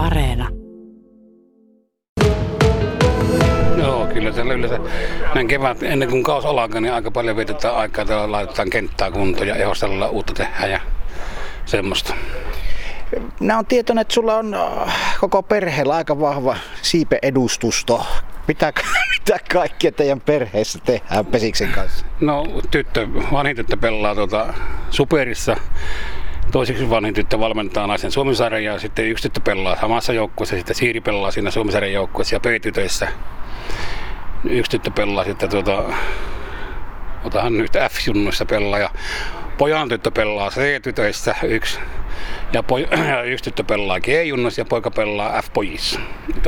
Areena. Joo, kyllä siellä yleensä näin kevät ennen kuin kaus alkaa, niin aika paljon vietetään aikaa, täällä laitetaan kenttää kuntoon ja ehostellaan uutta tehdään ja semmoista. Nämä on tietoinen, että sulla on äh, koko perheellä aika vahva siipeedustusto. Mitä, mitä kaikkea teidän perheessä tehdään Pesiksen kanssa? No tyttö, vanhin tyttö pelaa tuota Superissa. Toiseksi vanhin tyttö valmentaa naisen suomi ja sitten yksi tyttö pelaa samassa joukkueessa, sitten Siiri pelaa siinä suomi joukkueessa ja P-tytöissä. Yksi tyttö pelaa sitten tuota, otahan nyt F-junnuissa pelaa ja pojan tyttö pelaa C-tytöissä yksi ja, poj- ja yksi tyttö pelaa G-junnoissa ja poika pelaa F-pojissa.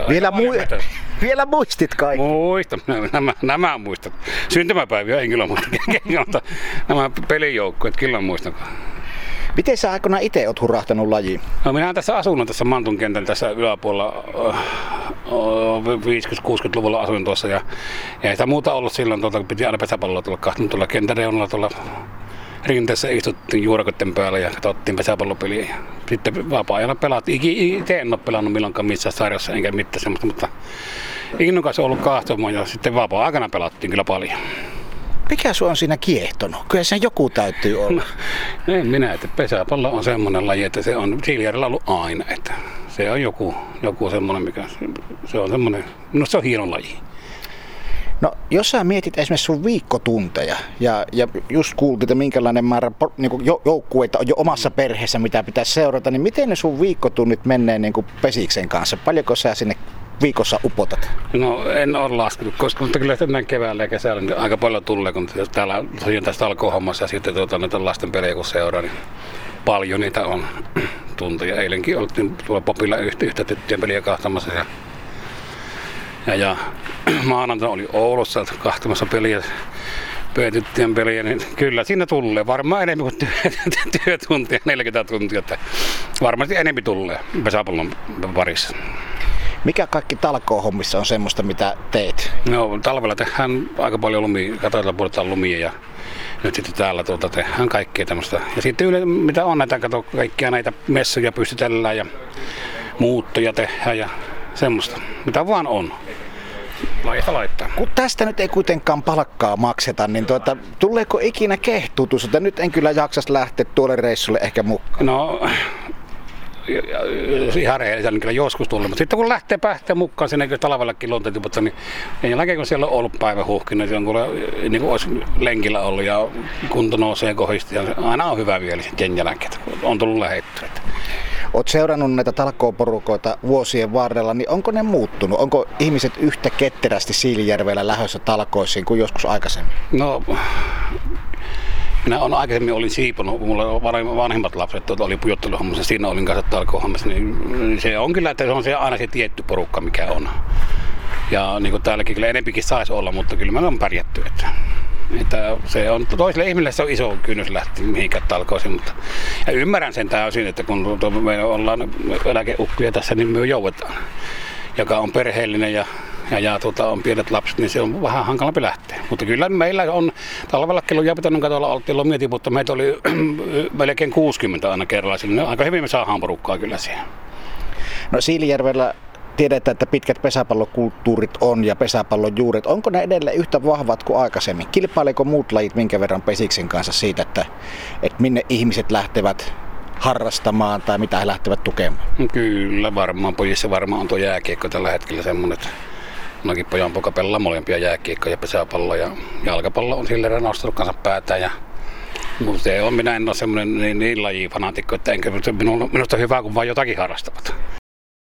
Vielä, mu- vielä muistit kaikki? Muistan, nämä, nämä muistan. Syntymäpäiviä en kyllä muista, mutta nämä pelijoukkueet kyllä muistan. Miten sä aikana itse oot hurahtanut lajiin? No minä tässä asunut tässä Mantun kentän tässä yläpuolella 50-60-luvulla asuin tuossa ja, ja ei sitä muuta ollut silloin, tuota, kun piti aina pesäpalloa tulla kahtunut tuolla kentän reunalla tuolla rinteessä istuttiin juurakotten päällä ja katsottiin pesäpallopeliä. Sitten vapaa-ajalla pelattiin. Itse en ole pelannut milloinkaan missään sarjassa enkä mitään semmoista, mutta innokas ollut kahtomaan ja sitten vapaa-aikana pelattiin kyllä paljon. Mikä sua on siinä kiehtonut? Kyllä sen joku täytyy olla. No, en minä, että pesäpallo on semmoinen laji, että se on Siilijärjellä ollut aina. Että se on joku, joku semmoinen, mikä se on semmoinen, no se on hieno laji. No, jos sä mietit esimerkiksi sun viikkotunteja ja, ja just kuultiin, että minkälainen määrä niin joukkueita on jo omassa perheessä, mitä pitäisi seurata, niin miten ne sun viikkotunnit menee niin kuin pesiksen kanssa? Paljonko sä sinne viikossa upotat? No en ole laskenut, koska mutta kyllä näin keväällä ja kesällä niin aika paljon tulee, kun täällä tosiaan tästä alkoi hommassa ja sitten tuota, näitä lasten pelejä kun seuraa, niin paljon niitä on tunteja. Eilenkin oltiin tuolla Popilla yhtä, yhtä tyttöjen peliä kahtamassa ja, ja, ja maanantaina oli Oulussa kahtamassa peliä tyttöjen peliä, niin kyllä siinä tulee. Varmaan enemmän kuin työ, työtuntia, 40 tuntia. Että varmasti enemmän tulee pesäpallon parissa. Mikä kaikki talkoo-hommissa on semmoista, mitä teet? No talvella tehdään aika paljon lumia, katoilla pudotaan lumia ja nyt sitten täällä tuota tehdään kaikkea tämmöistä. Ja sitten yle, mitä on näitä, kato, kaikkia näitä messuja pystytellään ja muuttoja tehdään ja semmoista, mitä vaan on. Laita laittaa. Kun tästä nyt ei kuitenkaan palkkaa makseta, niin tuota, tuleeko ikinä kehtutus, että nyt en kyllä jaksas lähteä tuolle reissulle ehkä mukaan? No ihan rehellisesti niin kyllä joskus tullut. Mutta sitten kun lähtee pähteen mukaan sinne talvellakin lontetiputta, niin ei jälkeen kun siellä on ollut päivä huhkina, niin kuule, niin kuin olisi lenkillä ollut ja kunto nousee kohdista. Ja aina on hyvä vielä sen jälkeen, on tullut lähettyä. Olet seurannut näitä talkooporukoita vuosien varrella, niin onko ne muuttunut? Onko ihmiset yhtä ketterästi Siilijärvellä lähössä talkoisiin kuin joskus aikaisemmin? No minä olen aikaisemmin olin siiponut, mulla vanhemmat lapset tuota, oli pujotteluhommassa, siinä olin kanssa talkohommassa, niin se on kyllä, että se on se aina se tietty porukka, mikä on. Ja niin kuin täälläkin kyllä enempikin saisi olla, mutta kyllä me on pärjätty. Että, että se on, toiselle ihmiselle se on iso kynnys lähteä mihinkään talkoisiin, mutta ja ymmärrän sen täysin, että kun me ollaan eläkeukkuja tässä, niin me joudutaan, joka on perheellinen ja ja, ja tuota, on pienet lapset, niin se on vähän hankalampi lähteä. Mutta kyllä meillä on, talvella kello Jäpätännön katolla oltiin mietin, mutta meitä oli melkein 60 aina kerralla. Niin aika hyvin me saadaan porukkaa kyllä siihen. No Siilijärvellä tiedetään, että pitkät pesäpallokulttuurit on ja pesäpallon juuret. Onko ne edelleen yhtä vahvat kuin aikaisemmin? Kilpaileeko muut lajit minkä verran pesiksen kanssa siitä, että, että minne ihmiset lähtevät harrastamaan tai mitä he lähtevät tukemaan? Kyllä, varmaan pojissa varmaan on tuo jääkiekko tällä hetkellä semmoinen, että Mäkin pojan poika pelaa molempia jääkiekkoja, pesäpallo ja jalkapallo on sillä nostanut kanssa päätä. Ja, mutta on, minä en ole semmoinen niin, niin laji fanaatikko, että enkä, minusta on hyvä, kun vain jotakin harrastavat.